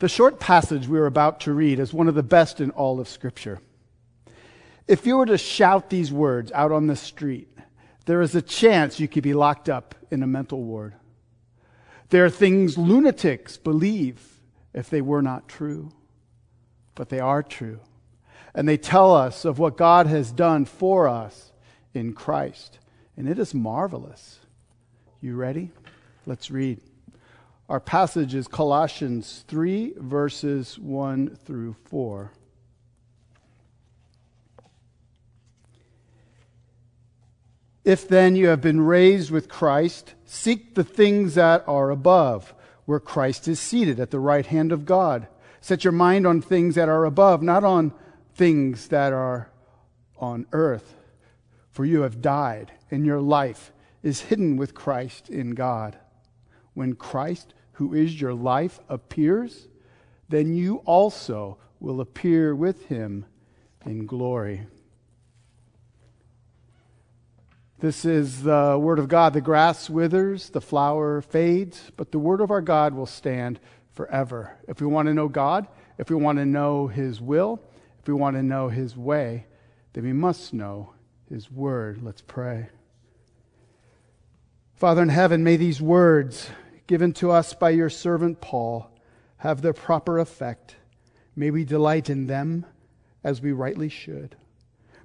The short passage we are about to read is one of the best in all of Scripture. If you were to shout these words out on the street, there is a chance you could be locked up in a mental ward. There are things lunatics believe if they were not true, but they are true. And they tell us of what God has done for us in Christ. And it is marvelous. You ready? Let's read. Our passage is Colossians 3, verses 1 through 4. If then you have been raised with Christ, seek the things that are above, where Christ is seated at the right hand of God. Set your mind on things that are above, not on things that are on earth. For you have died, and your life is hidden with Christ in God. When Christ, who is your life, appears, then you also will appear with him in glory. This is the word of God. The grass withers, the flower fades, but the word of our God will stand forever. If we want to know God, if we want to know his will, if we want to know his way, then we must know his word. Let's pray. Father in heaven, may these words given to us by your servant Paul have their proper effect. May we delight in them as we rightly should.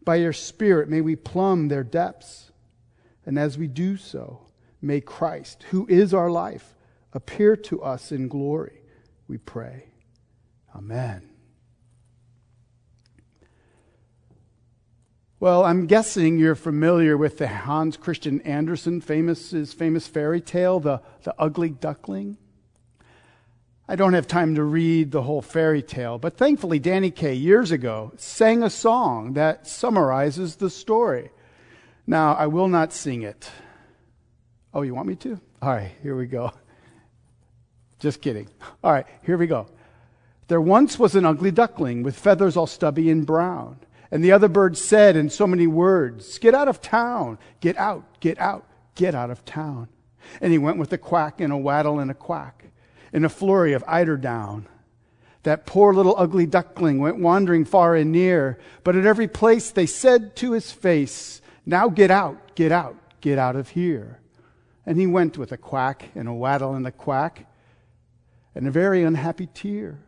By your Spirit, may we plumb their depths and as we do so, may Christ, who is our life, appear to us in glory, we pray. Amen. Well, I'm guessing you're familiar with the Hans Christian Andersen famous his famous fairy tale, the, the Ugly Duckling. I don't have time to read the whole fairy tale, but thankfully Danny Kaye years ago sang a song that summarizes the story. Now, I will not sing it. Oh, you want me to? All right, here we go. Just kidding. All right, here we go. There once was an ugly duckling with feathers all stubby and brown. And the other birds said in so many words, Get out of town, get out, get out, get out of town. And he went with a quack and a waddle and a quack in a flurry of eiderdown. That poor little ugly duckling went wandering far and near, but at every place they said to his face, now get out, get out, get out of here. And he went with a quack and a waddle and a quack and a very unhappy tear.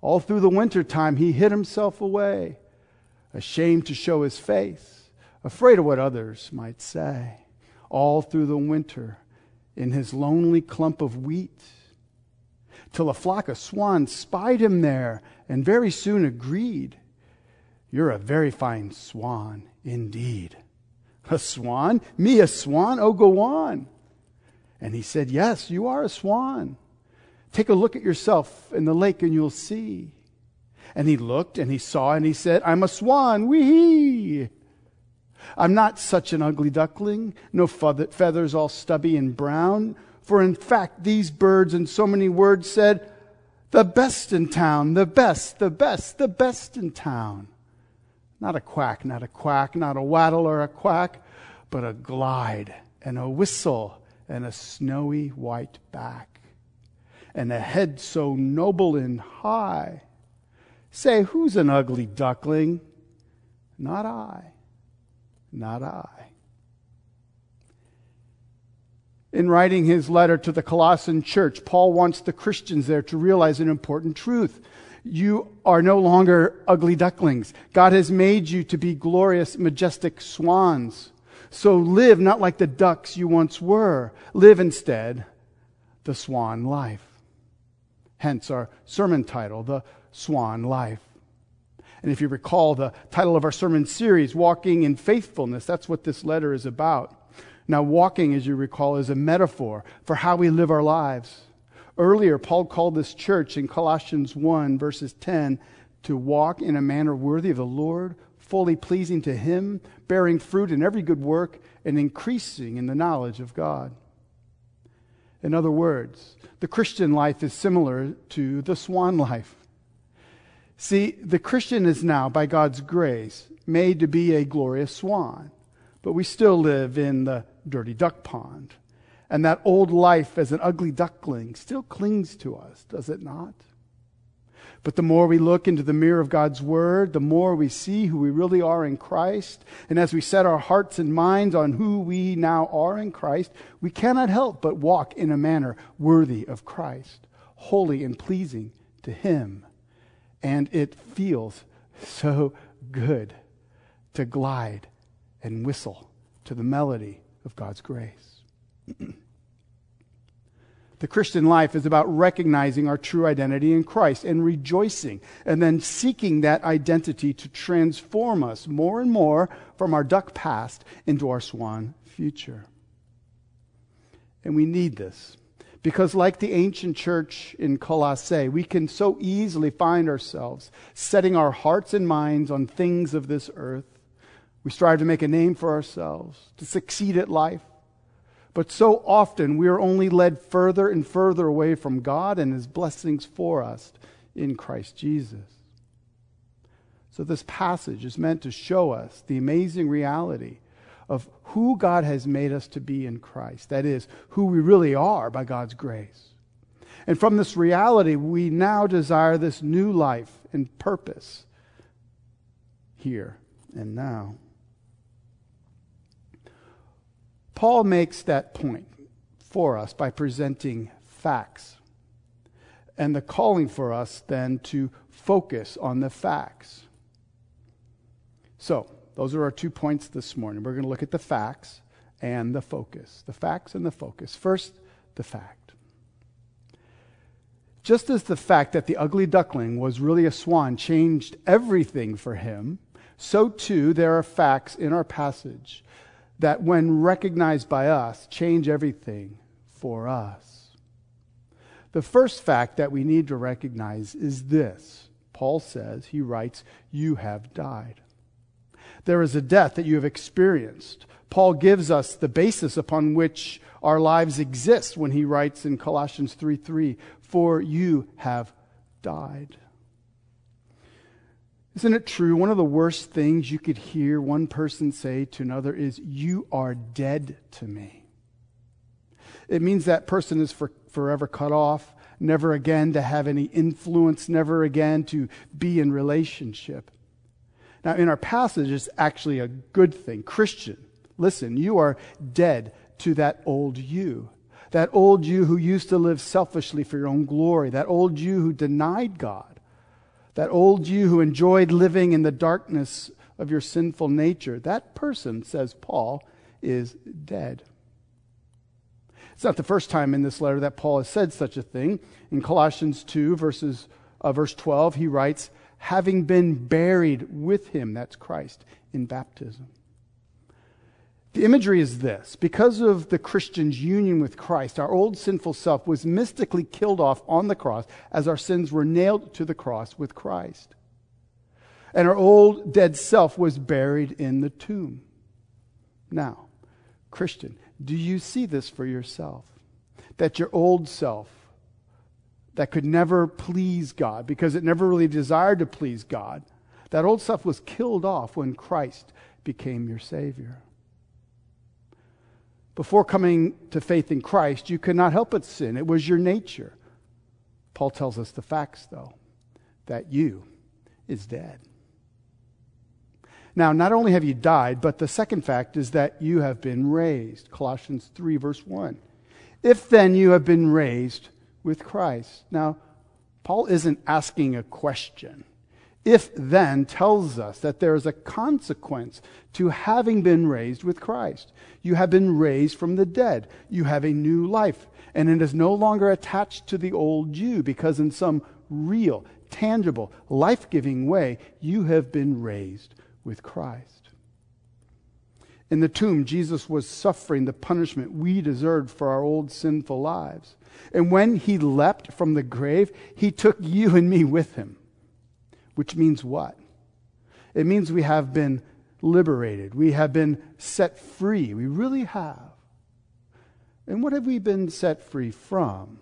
All through the winter time, he hid himself away, ashamed to show his face, afraid of what others might say. All through the winter, in his lonely clump of wheat, till a flock of swans spied him there and very soon agreed, You're a very fine swan indeed. A swan? Me a swan? Oh, go on. And he said, Yes, you are a swan. Take a look at yourself in the lake and you'll see. And he looked and he saw and he said, I'm a swan. Wee I'm not such an ugly duckling, no feathers all stubby and brown. For in fact, these birds in so many words said, The best in town, the best, the best, the best in town. Not a quack, not a quack, not a waddle or a quack, but a glide and a whistle and a snowy white back and a head so noble and high. Say, who's an ugly duckling? Not I. Not I. In writing his letter to the Colossian church, Paul wants the Christians there to realize an important truth you are no longer ugly ducklings. God has made you to be glorious, majestic swans. So live not like the ducks you once were. Live instead the swan life. Hence our sermon title, The Swan Life. And if you recall the title of our sermon series, Walking in Faithfulness, that's what this letter is about. Now, walking, as you recall, is a metaphor for how we live our lives. Earlier, Paul called this church in Colossians 1, verses 10, to walk in a manner worthy of the Lord, fully pleasing to Him, bearing fruit in every good work, and increasing in the knowledge of God. In other words, the Christian life is similar to the swan life. See, the Christian is now, by God's grace, made to be a glorious swan, but we still live in the dirty duck pond. And that old life as an ugly duckling still clings to us, does it not? But the more we look into the mirror of God's Word, the more we see who we really are in Christ. And as we set our hearts and minds on who we now are in Christ, we cannot help but walk in a manner worthy of Christ, holy and pleasing to Him. And it feels so good to glide and whistle to the melody of God's grace. The Christian life is about recognizing our true identity in Christ and rejoicing, and then seeking that identity to transform us more and more from our duck past into our swan future. And we need this because, like the ancient church in Colossae, we can so easily find ourselves setting our hearts and minds on things of this earth. We strive to make a name for ourselves, to succeed at life but so often we are only led further and further away from God and His blessings for us in Christ Jesus. So, this passage is meant to show us the amazing reality of who God has made us to be in Christ. That is, who we really are by God's grace. And from this reality, we now desire this new life and purpose here and now. Paul makes that point for us by presenting facts. And the calling for us then to focus on the facts. So, those are our two points this morning. We're going to look at the facts and the focus. The facts and the focus. First, the fact. Just as the fact that the ugly duckling was really a swan changed everything for him, so too there are facts in our passage that, when recognized by us, change everything for us. The first fact that we need to recognize is this Paul says, he writes, You have died. There is a death that you have experienced. Paul gives us the basis upon which our lives exist when he writes in Colossians 3 3, For you have died. Isn't it true? One of the worst things you could hear one person say to another is, You are dead to me. It means that person is for, forever cut off, never again to have any influence, never again to be in relationship. Now, in our passage, it's actually a good thing. Christian, listen, you are dead to that old you. That old you who used to live selfishly for your own glory. That old you who denied God that old you who enjoyed living in the darkness of your sinful nature, that person, says Paul, is dead. It's not the first time in this letter that Paul has said such a thing. In Colossians 2, verses, uh, verse 12, he writes, having been buried with him, that's Christ, in baptism. The imagery is this because of the Christian's union with Christ, our old sinful self was mystically killed off on the cross as our sins were nailed to the cross with Christ. And our old dead self was buried in the tomb. Now, Christian, do you see this for yourself? That your old self, that could never please God because it never really desired to please God, that old stuff was killed off when Christ became your Savior before coming to faith in Christ, you could not help but sin. It was your nature. Paul tells us the facts, though, that you is dead. Now, not only have you died, but the second fact is that you have been raised. Colossians 3, verse 1. If then you have been raised with Christ. Now, Paul isn't asking a question if then tells us that there is a consequence to having been raised with Christ. You have been raised from the dead. You have a new life. And it is no longer attached to the old you because, in some real, tangible, life giving way, you have been raised with Christ. In the tomb, Jesus was suffering the punishment we deserved for our old sinful lives. And when he leapt from the grave, he took you and me with him which means what? It means we have been liberated. We have been set free. We really have. And what have we been set free from?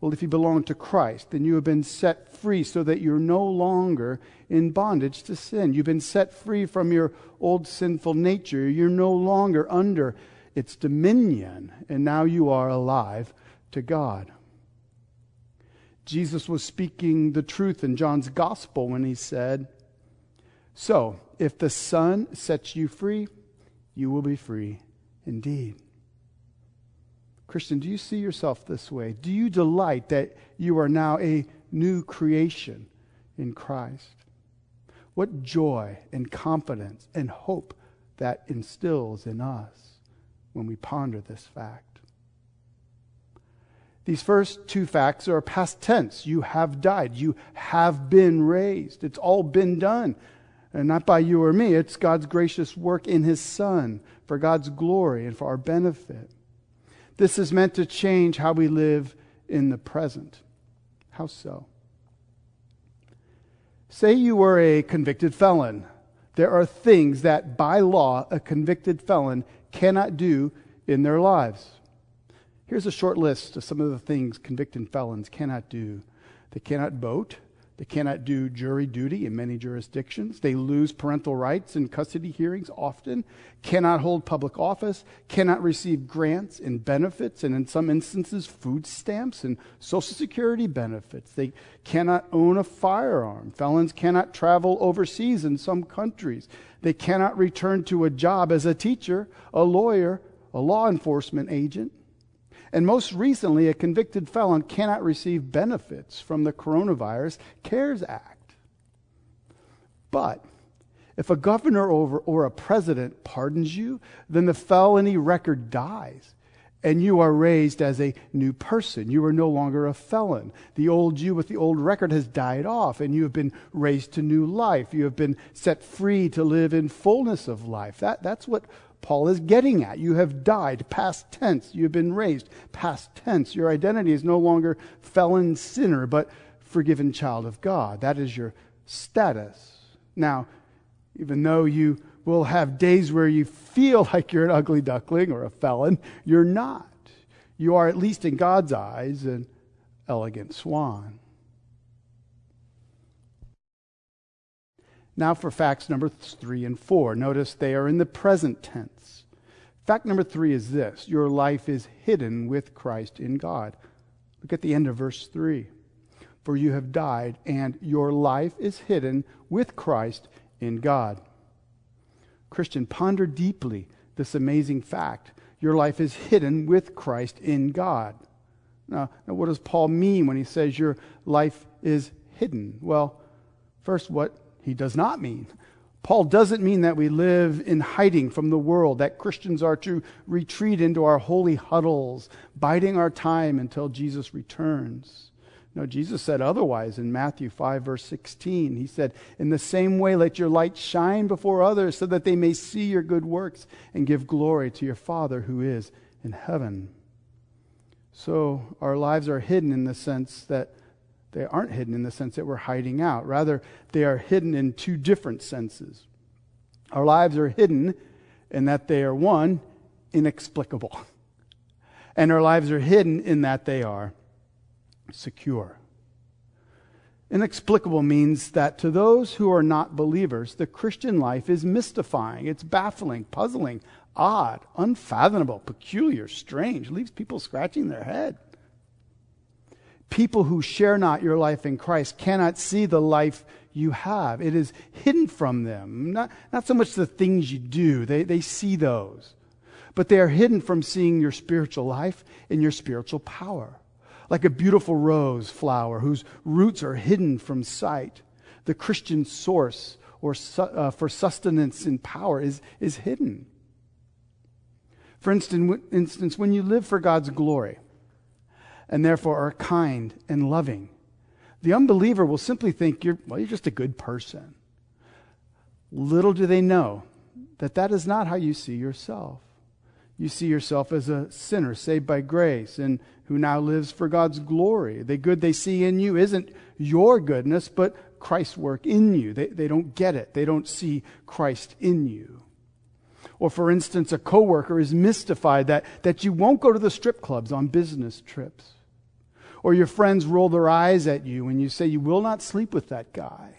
Well, if you belong to Christ, then you have been set free so that you're no longer in bondage to sin. You've been set free from your old sinful nature. You're no longer under its dominion, and now you are alive to God. Jesus was speaking the truth in John's gospel when he said, So, if the Son sets you free, you will be free indeed. Christian, do you see yourself this way? Do you delight that you are now a new creation in Christ? What joy and confidence and hope that instills in us when we ponder this fact. These first two facts are past tense. You have died. You have been raised. It's all been done. And not by you or me. It's God's gracious work in His Son for God's glory and for our benefit. This is meant to change how we live in the present. How so? Say you were a convicted felon. There are things that by law a convicted felon cannot do in their lives. Here's a short list of some of the things convicted felons cannot do. They cannot vote. They cannot do jury duty in many jurisdictions. They lose parental rights in custody hearings often, cannot hold public office, cannot receive grants and benefits, and in some instances, food stamps and Social Security benefits. They cannot own a firearm. Felons cannot travel overseas in some countries. They cannot return to a job as a teacher, a lawyer, a law enforcement agent. And most recently, a convicted felon cannot receive benefits from the Coronavirus CARES Act. But if a governor or a president pardons you, then the felony record dies and you are raised as a new person. You are no longer a felon. The old you with the old record has died off, and you have been raised to new life. You have been set free to live in fullness of life. That, that's what Paul is getting at. You have died, past tense. You have been raised, past tense. Your identity is no longer felon sinner, but forgiven child of God. That is your status. Now, even though you will have days where you feel like you're an ugly duckling or a felon, you're not. You are, at least in God's eyes, an elegant swan. Now for facts number three and four. Notice they are in the present tense. Fact number three is this your life is hidden with Christ in God. Look at the end of verse three. For you have died, and your life is hidden with Christ in God. Christian, ponder deeply this amazing fact. Your life is hidden with Christ in God. Now, now, what does Paul mean when he says your life is hidden? Well, first, what he does not mean. Paul doesn't mean that we live in hiding from the world, that Christians are to retreat into our holy huddles, biding our time until Jesus returns. No, Jesus said otherwise in Matthew 5, verse 16. He said, In the same way, let your light shine before others so that they may see your good works and give glory to your Father who is in heaven. So our lives are hidden in the sense that they aren't hidden in the sense that we're hiding out. Rather, they are hidden in two different senses. Our lives are hidden in that they are, one, inexplicable. And our lives are hidden in that they are secure. Inexplicable means that to those who are not believers, the Christian life is mystifying, it's baffling, puzzling, odd, unfathomable, peculiar, strange, leaves people scratching their head people who share not your life in Christ cannot see the life you have. It is hidden from them. Not, not so much the things you do, they, they see those, but they are hidden from seeing your spiritual life and your spiritual power. Like a beautiful rose flower whose roots are hidden from sight, the Christian source or su- uh, for sustenance and power is, is hidden. For instance, instance, when you live for God's glory, and therefore are kind and loving. The unbeliever will simply think you're, well, you're just a good person. Little do they know that that is not how you see yourself. You see yourself as a sinner saved by grace and who now lives for God's glory. The good they see in you isn't your goodness, but Christ's work in you. They, they don't get it. They don't see Christ in you. Or, for instance, a coworker is mystified that, that you won't go to the strip clubs on business trips. Or your friends roll their eyes at you when you say you will not sleep with that guy.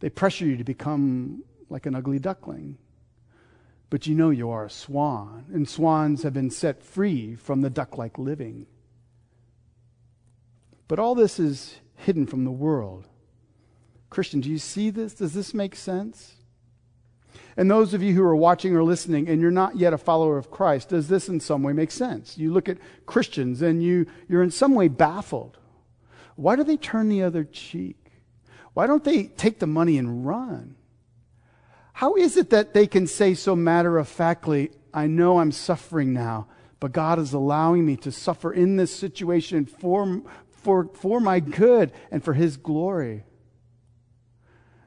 They pressure you to become like an ugly duckling. But you know you are a swan, and swans have been set free from the duck like living. But all this is hidden from the world. Christian, do you see this? Does this make sense? And those of you who are watching or listening and you're not yet a follower of Christ, does this in some way make sense? You look at Christians and you, you're in some way baffled. Why do they turn the other cheek? Why don't they take the money and run? How is it that they can say so matter of factly, I know I'm suffering now, but God is allowing me to suffer in this situation for, for, for my good and for His glory?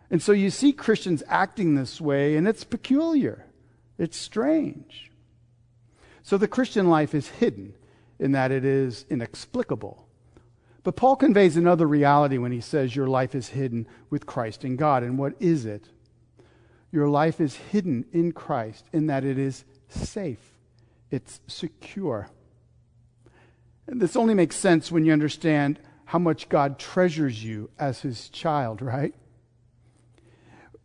And so you see Christians acting this way, and it's peculiar. It's strange. So the Christian life is hidden in that it is inexplicable. But Paul conveys another reality when he says your life is hidden with Christ in God. And what is it? Your life is hidden in Christ in that it is safe, it's secure. And this only makes sense when you understand how much God treasures you as his child, right?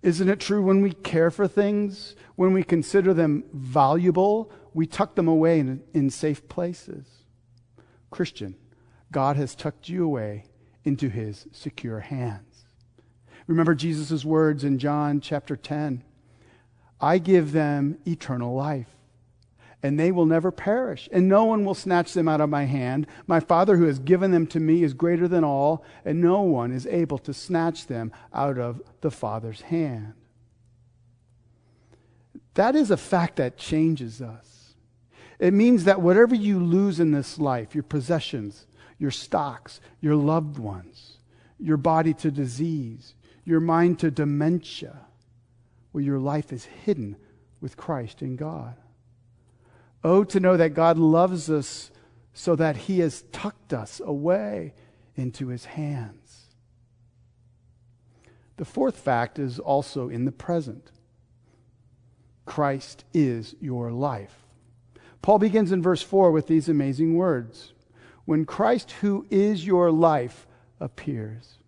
Isn't it true when we care for things, when we consider them valuable, we tuck them away in, in safe places? Christian, God has tucked you away into his secure hands. Remember Jesus' words in John chapter 10 I give them eternal life and they will never perish, and no one will snatch them out of my hand. My Father who has given them to me is greater than all, and no one is able to snatch them out of the Father's hand. That is a fact that changes us. It means that whatever you lose in this life, your possessions, your stocks, your loved ones, your body to disease, your mind to dementia, well, your life is hidden with Christ in God. Oh, to know that God loves us so that he has tucked us away into his hands. The fourth fact is also in the present Christ is your life. Paul begins in verse 4 with these amazing words When Christ, who is your life, appears.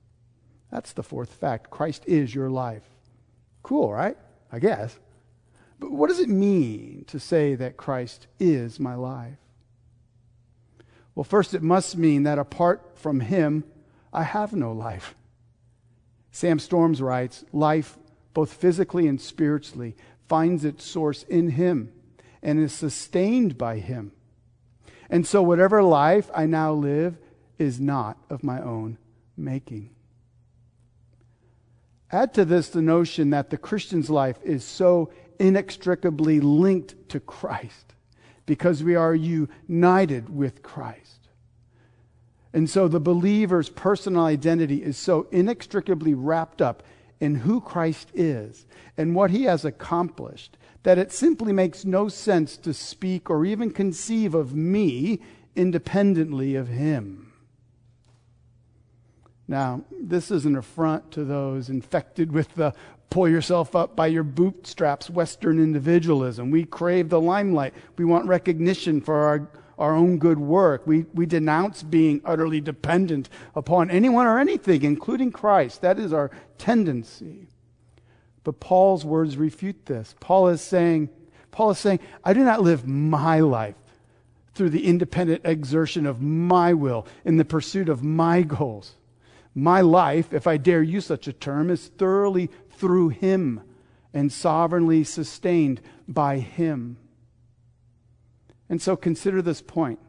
That's the fourth fact. Christ is your life. Cool, right? I guess. But what does it mean to say that Christ is my life? Well, first, it must mean that apart from Him, I have no life. Sam Storms writes life, both physically and spiritually, finds its source in Him and is sustained by Him. And so, whatever life I now live is not of my own making. Add to this the notion that the Christian's life is so inextricably linked to Christ because we are united with Christ. And so the believer's personal identity is so inextricably wrapped up in who Christ is and what he has accomplished that it simply makes no sense to speak or even conceive of me independently of him. Now, this is an affront to those infected with the pull yourself up by your bootstraps Western individualism. We crave the limelight. We want recognition for our, our own good work. We, we denounce being utterly dependent upon anyone or anything, including Christ. That is our tendency. But Paul's words refute this. Paul is saying, Paul is saying, I do not live my life through the independent exertion of my will in the pursuit of my goals. My life, if I dare use such a term, is thoroughly through Him and sovereignly sustained by Him. And so consider this point.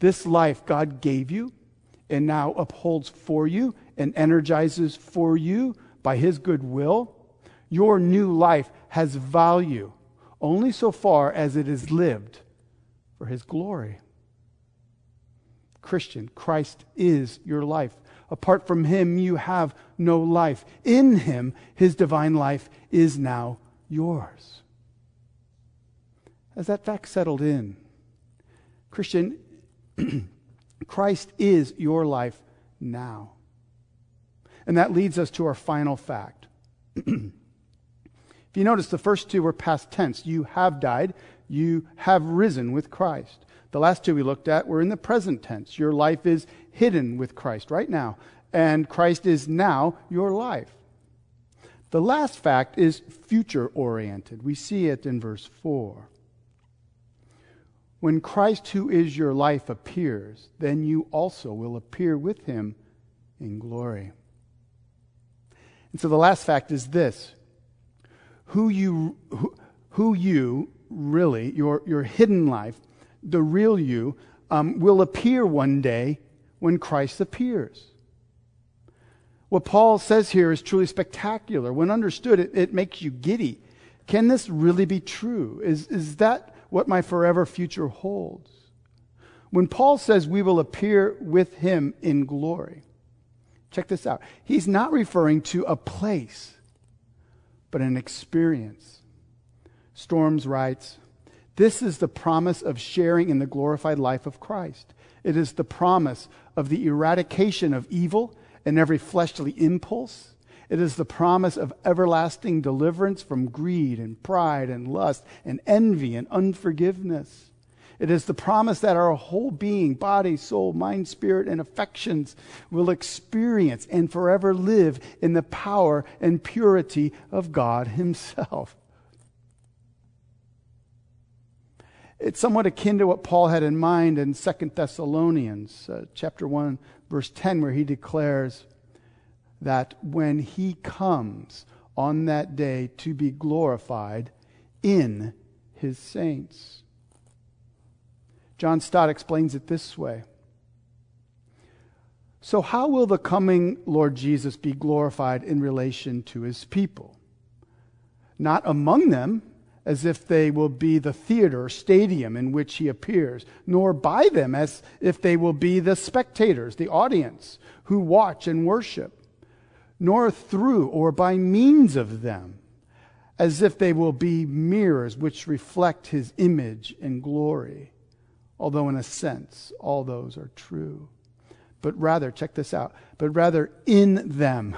This life God gave you and now upholds for you and energizes for you by His good will. Your new life has value only so far as it is lived for His glory. Christian, Christ is your life. Apart from him, you have no life. In him, his divine life is now yours. Has that fact settled in? Christian, Christ is your life now. And that leads us to our final fact. if you notice, the first two were past tense. You have died, you have risen with Christ. The last two we looked at were in the present tense. Your life is hidden with Christ right now, and Christ is now your life. The last fact is future oriented. We see it in verse 4. When Christ, who is your life, appears, then you also will appear with him in glory. And so the last fact is this who you, who, who you really, your, your hidden life, the real you, um, will appear one day when Christ appears. What Paul says here is truly spectacular. When understood, it, it makes you giddy. Can this really be true? Is, is that what my forever future holds? When Paul says we will appear with him in glory, check this out. He's not referring to a place, but an experience. Storms writes, This is the promise of sharing in the glorified life of Christ. It is the promise of the eradication of evil and every fleshly impulse. It is the promise of everlasting deliverance from greed and pride and lust and envy and unforgiveness. It is the promise that our whole being, body, soul, mind, spirit, and affections will experience and forever live in the power and purity of God Himself. It's somewhat akin to what Paul had in mind in 2 Thessalonians uh, chapter 1 verse 10 where he declares that when he comes on that day to be glorified in his saints. John Stott explains it this way. So, how will the coming Lord Jesus be glorified in relation to his people? Not among them, as if they will be the theater or stadium in which he appears, nor by them as if they will be the spectators, the audience who watch and worship, nor through or by means of them, as if they will be mirrors which reflect his image and glory, although in a sense all those are true. But rather, check this out, but rather in them,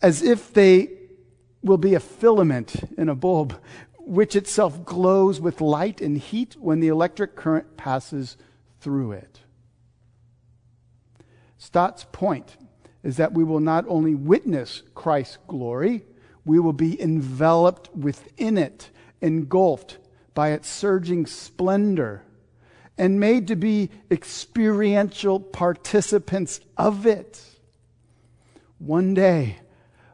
as if they will be a filament in a bulb which itself glows with light and heat when the electric current passes through it. Stott's point is that we will not only witness Christ's glory, we will be enveloped within it, engulfed by its surging splendor, and made to be experiential participants of it. One day,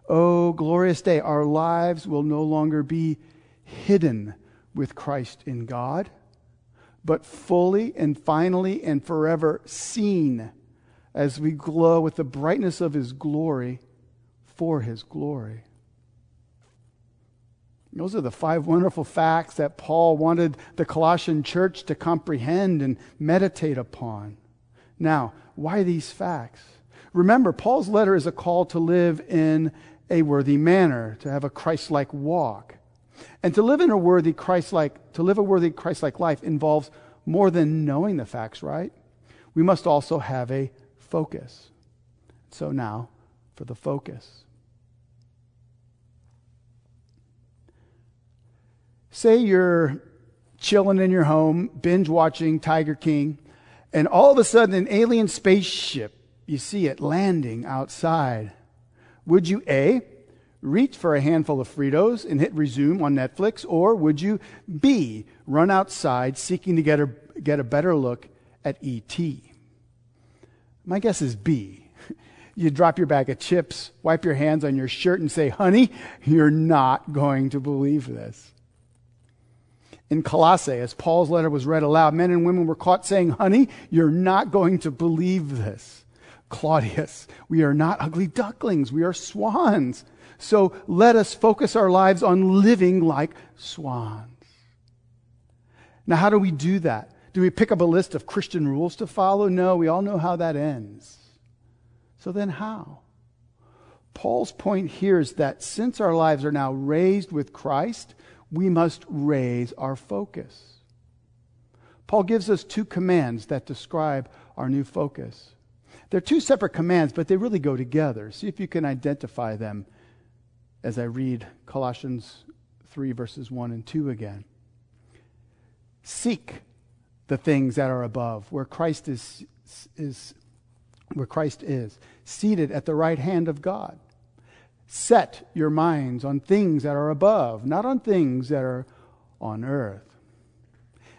oh glorious day, our lives will no longer be hidden with Christ in God, but fully and finally and forever seen as we glow with the brightness of His glory for His glory. Those are the five wonderful facts that Paul wanted the Colossian church to comprehend and meditate upon. Now, why these facts? Remember, Paul's letter is a call to live in a worthy manner, to have a Christ like walk. And to live in a worthy Christ-like, to live a worthy Christ-like life involves more than knowing the facts, right? We must also have a focus. So now for the focus. Say you're chilling in your home, binge watching Tiger King, and all of a sudden an alien spaceship, you see it landing outside. Would you A, reach for a handful of Fritos and hit resume on Netflix? Or would you B, run outside seeking to get a, get a better look at E.T.? My guess is B. You drop your bag of chips, wipe your hands on your shirt, and say, Honey, you're not going to believe this. In Colossae, as Paul's letter was read aloud, men and women were caught saying, Honey, you're not going to believe this. Claudius, we are not ugly ducklings, we are swans. So let us focus our lives on living like swans. Now, how do we do that? Do we pick up a list of Christian rules to follow? No, we all know how that ends. So then, how? Paul's point here is that since our lives are now raised with Christ, we must raise our focus. Paul gives us two commands that describe our new focus. They're two separate commands, but they really go together. See if you can identify them as I read Colossians 3, verses 1 and 2 again. Seek the things that are above, where Christ is, is where Christ is, seated at the right hand of God. Set your minds on things that are above, not on things that are on earth.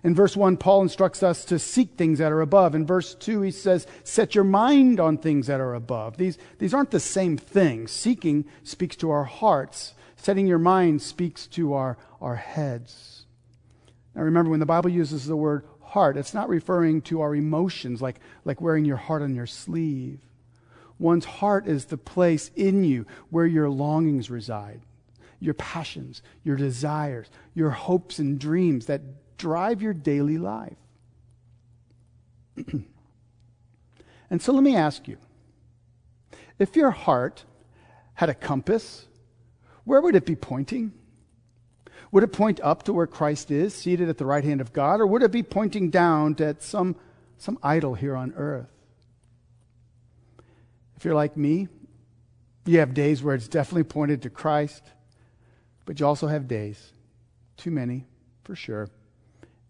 In verse 1, Paul instructs us to seek things that are above. In verse 2, he says, set your mind on things that are above. These, these aren't the same thing. Seeking speaks to our hearts, setting your mind speaks to our, our heads. Now remember, when the Bible uses the word heart, it's not referring to our emotions like, like wearing your heart on your sleeve. One's heart is the place in you where your longings reside, your passions, your desires, your hopes and dreams that drive your daily life. and so let me ask you if your heart had a compass, where would it be pointing? Would it point up to where Christ is, seated at the right hand of God, or would it be pointing down at some, some idol here on earth? If you're like me, you have days where it's definitely pointed to Christ, but you also have days, too many for sure,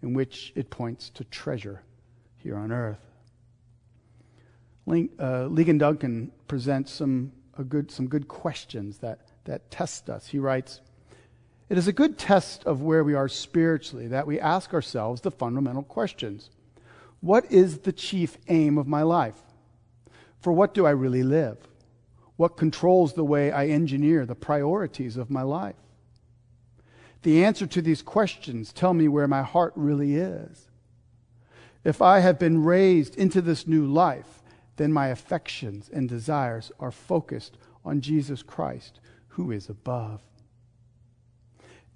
in which it points to treasure here on earth. Link, uh, Ligon Duncan presents some, good, some good questions that, that test us. He writes, It is a good test of where we are spiritually that we ask ourselves the fundamental questions What is the chief aim of my life? For what do I really live? What controls the way I engineer the priorities of my life? The answer to these questions tell me where my heart really is. If I have been raised into this new life, then my affections and desires are focused on Jesus Christ, who is above.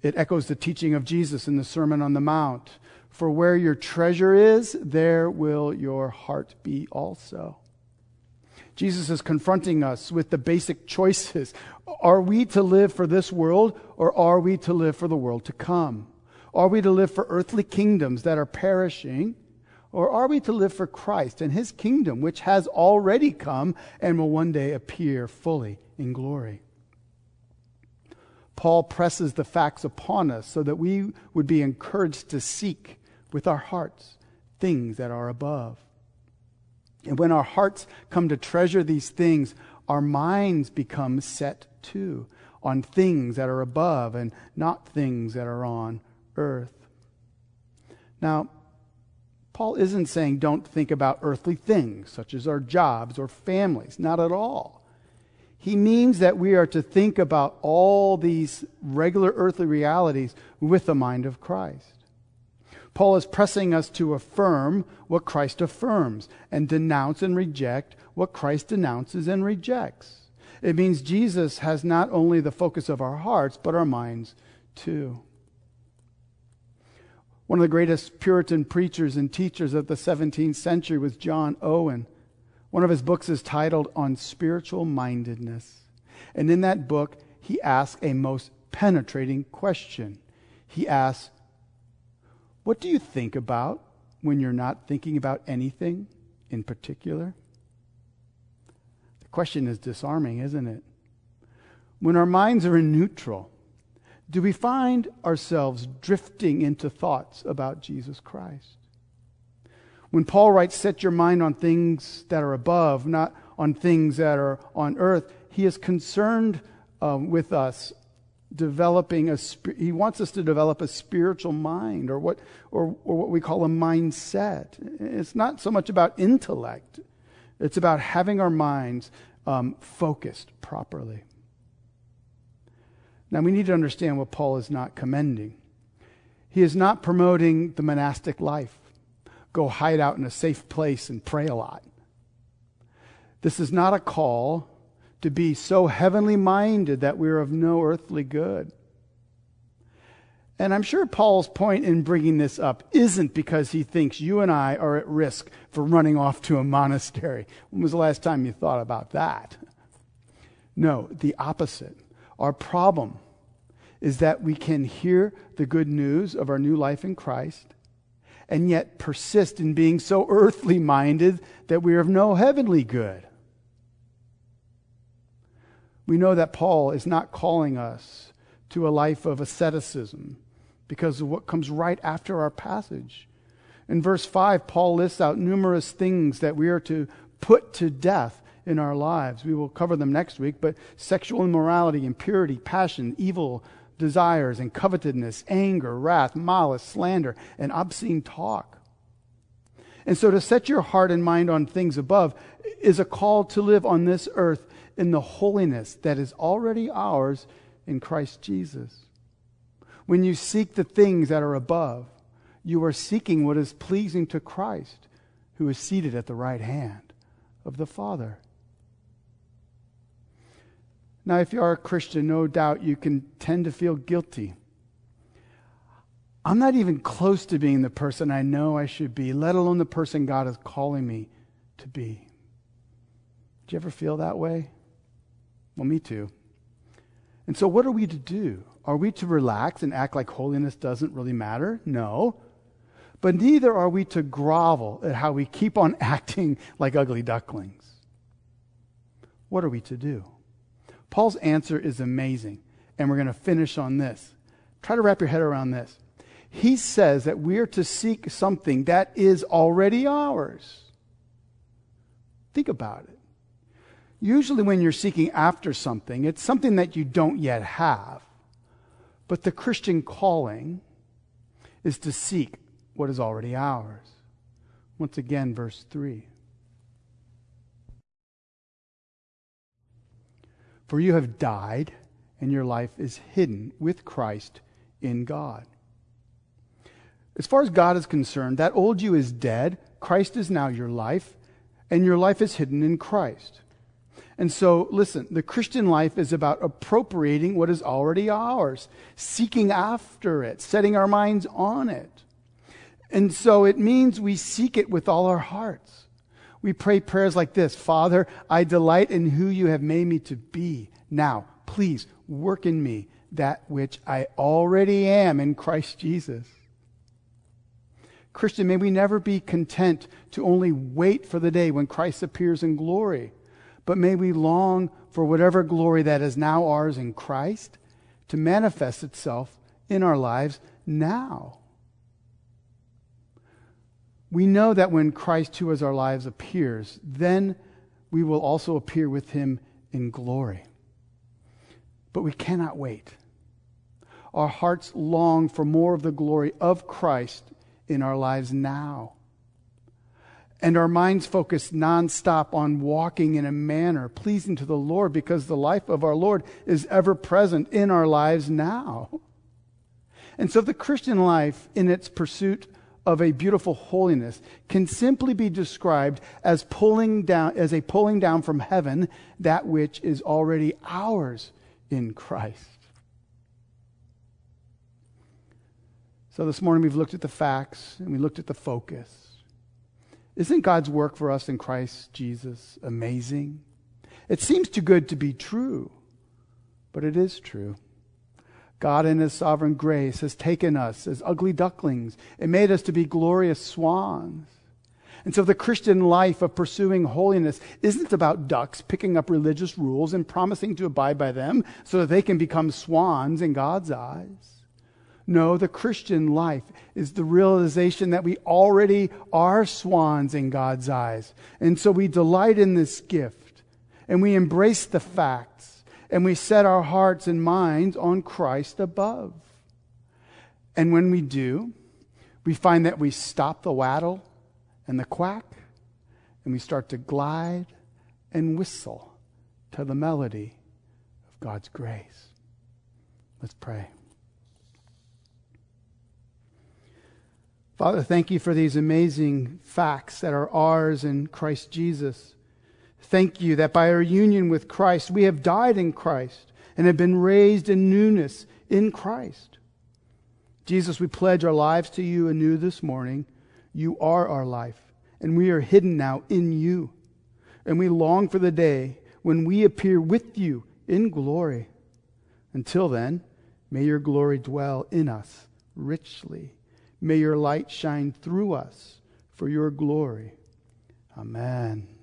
It echoes the teaching of Jesus in the Sermon on the Mount. For where your treasure is, there will your heart be also. Jesus is confronting us with the basic choices. Are we to live for this world or are we to live for the world to come? Are we to live for earthly kingdoms that are perishing or are we to live for Christ and his kingdom, which has already come and will one day appear fully in glory? Paul presses the facts upon us so that we would be encouraged to seek with our hearts things that are above. And when our hearts come to treasure these things, our minds become set too on things that are above and not things that are on earth. Now, Paul isn't saying don't think about earthly things, such as our jobs or families. Not at all. He means that we are to think about all these regular earthly realities with the mind of Christ. Paul is pressing us to affirm what Christ affirms and denounce and reject what Christ denounces and rejects. It means Jesus has not only the focus of our hearts, but our minds too. One of the greatest Puritan preachers and teachers of the 17th century was John Owen. One of his books is titled On Spiritual Mindedness. And in that book, he asks a most penetrating question. He asks, what do you think about when you're not thinking about anything in particular? The question is disarming, isn't it? When our minds are in neutral, do we find ourselves drifting into thoughts about Jesus Christ? When Paul writes, Set your mind on things that are above, not on things that are on earth, he is concerned um, with us developing a he wants us to develop a spiritual mind or what or, or what we call a mindset. It's not so much about intellect. It's about having our minds um, focused properly. Now we need to understand what paul is not commending. He is not promoting the monastic life. Go hide out in a safe place and pray a lot. This is not a call to be so heavenly minded that we're of no earthly good. And I'm sure Paul's point in bringing this up isn't because he thinks you and I are at risk for running off to a monastery. When was the last time you thought about that? No, the opposite. Our problem is that we can hear the good news of our new life in Christ and yet persist in being so earthly minded that we are of no heavenly good we know that Paul is not calling us to a life of asceticism because of what comes right after our passage. In verse 5, Paul lists out numerous things that we are to put to death in our lives. We will cover them next week, but sexual immorality, impurity, passion, evil desires and covetousness, anger, wrath, malice, slander, and obscene talk. And so to set your heart and mind on things above is a call to live on this earth in the holiness that is already ours in Christ Jesus. When you seek the things that are above, you are seeking what is pleasing to Christ, who is seated at the right hand of the Father. Now, if you are a Christian, no doubt you can tend to feel guilty. I'm not even close to being the person I know I should be, let alone the person God is calling me to be. Do you ever feel that way? Well, me too. And so, what are we to do? Are we to relax and act like holiness doesn't really matter? No. But neither are we to grovel at how we keep on acting like ugly ducklings. What are we to do? Paul's answer is amazing, and we're going to finish on this. Try to wrap your head around this. He says that we are to seek something that is already ours. Think about it. Usually, when you're seeking after something, it's something that you don't yet have. But the Christian calling is to seek what is already ours. Once again, verse 3. For you have died, and your life is hidden with Christ in God. As far as God is concerned, that old you is dead. Christ is now your life, and your life is hidden in Christ. And so, listen, the Christian life is about appropriating what is already ours, seeking after it, setting our minds on it. And so it means we seek it with all our hearts. We pray prayers like this Father, I delight in who you have made me to be. Now, please work in me that which I already am in Christ Jesus. Christian, may we never be content to only wait for the day when Christ appears in glory, but may we long for whatever glory that is now ours in Christ to manifest itself in our lives now. We know that when Christ, who is our lives, appears, then we will also appear with him in glory. But we cannot wait. Our hearts long for more of the glory of Christ in our lives now. And our minds focus nonstop on walking in a manner pleasing to the Lord because the life of our Lord is ever present in our lives now. And so the Christian life, in its pursuit of a beautiful holiness can simply be described as pulling down as a pulling down from heaven that which is already ours in Christ. So this morning we've looked at the facts and we looked at the focus. Isn't God's work for us in Christ Jesus amazing? It seems too good to be true, but it is true. God, in His sovereign grace, has taken us as ugly ducklings and made us to be glorious swans. And so the Christian life of pursuing holiness isn't about ducks picking up religious rules and promising to abide by them so that they can become swans in God's eyes. No, the Christian life is the realization that we already are swans in God's eyes. And so we delight in this gift and we embrace the facts and we set our hearts and minds on Christ above. And when we do, we find that we stop the waddle and the quack, and we start to glide and whistle to the melody of God's grace. Let's pray. Father, thank you for these amazing facts that are ours in Christ Jesus. Thank you that by our union with Christ, we have died in Christ and have been raised in newness in Christ. Jesus, we pledge our lives to you anew this morning. You are our life, and we are hidden now in you. And we long for the day when we appear with you in glory. Until then, may your glory dwell in us richly. May your light shine through us for your glory. Amen.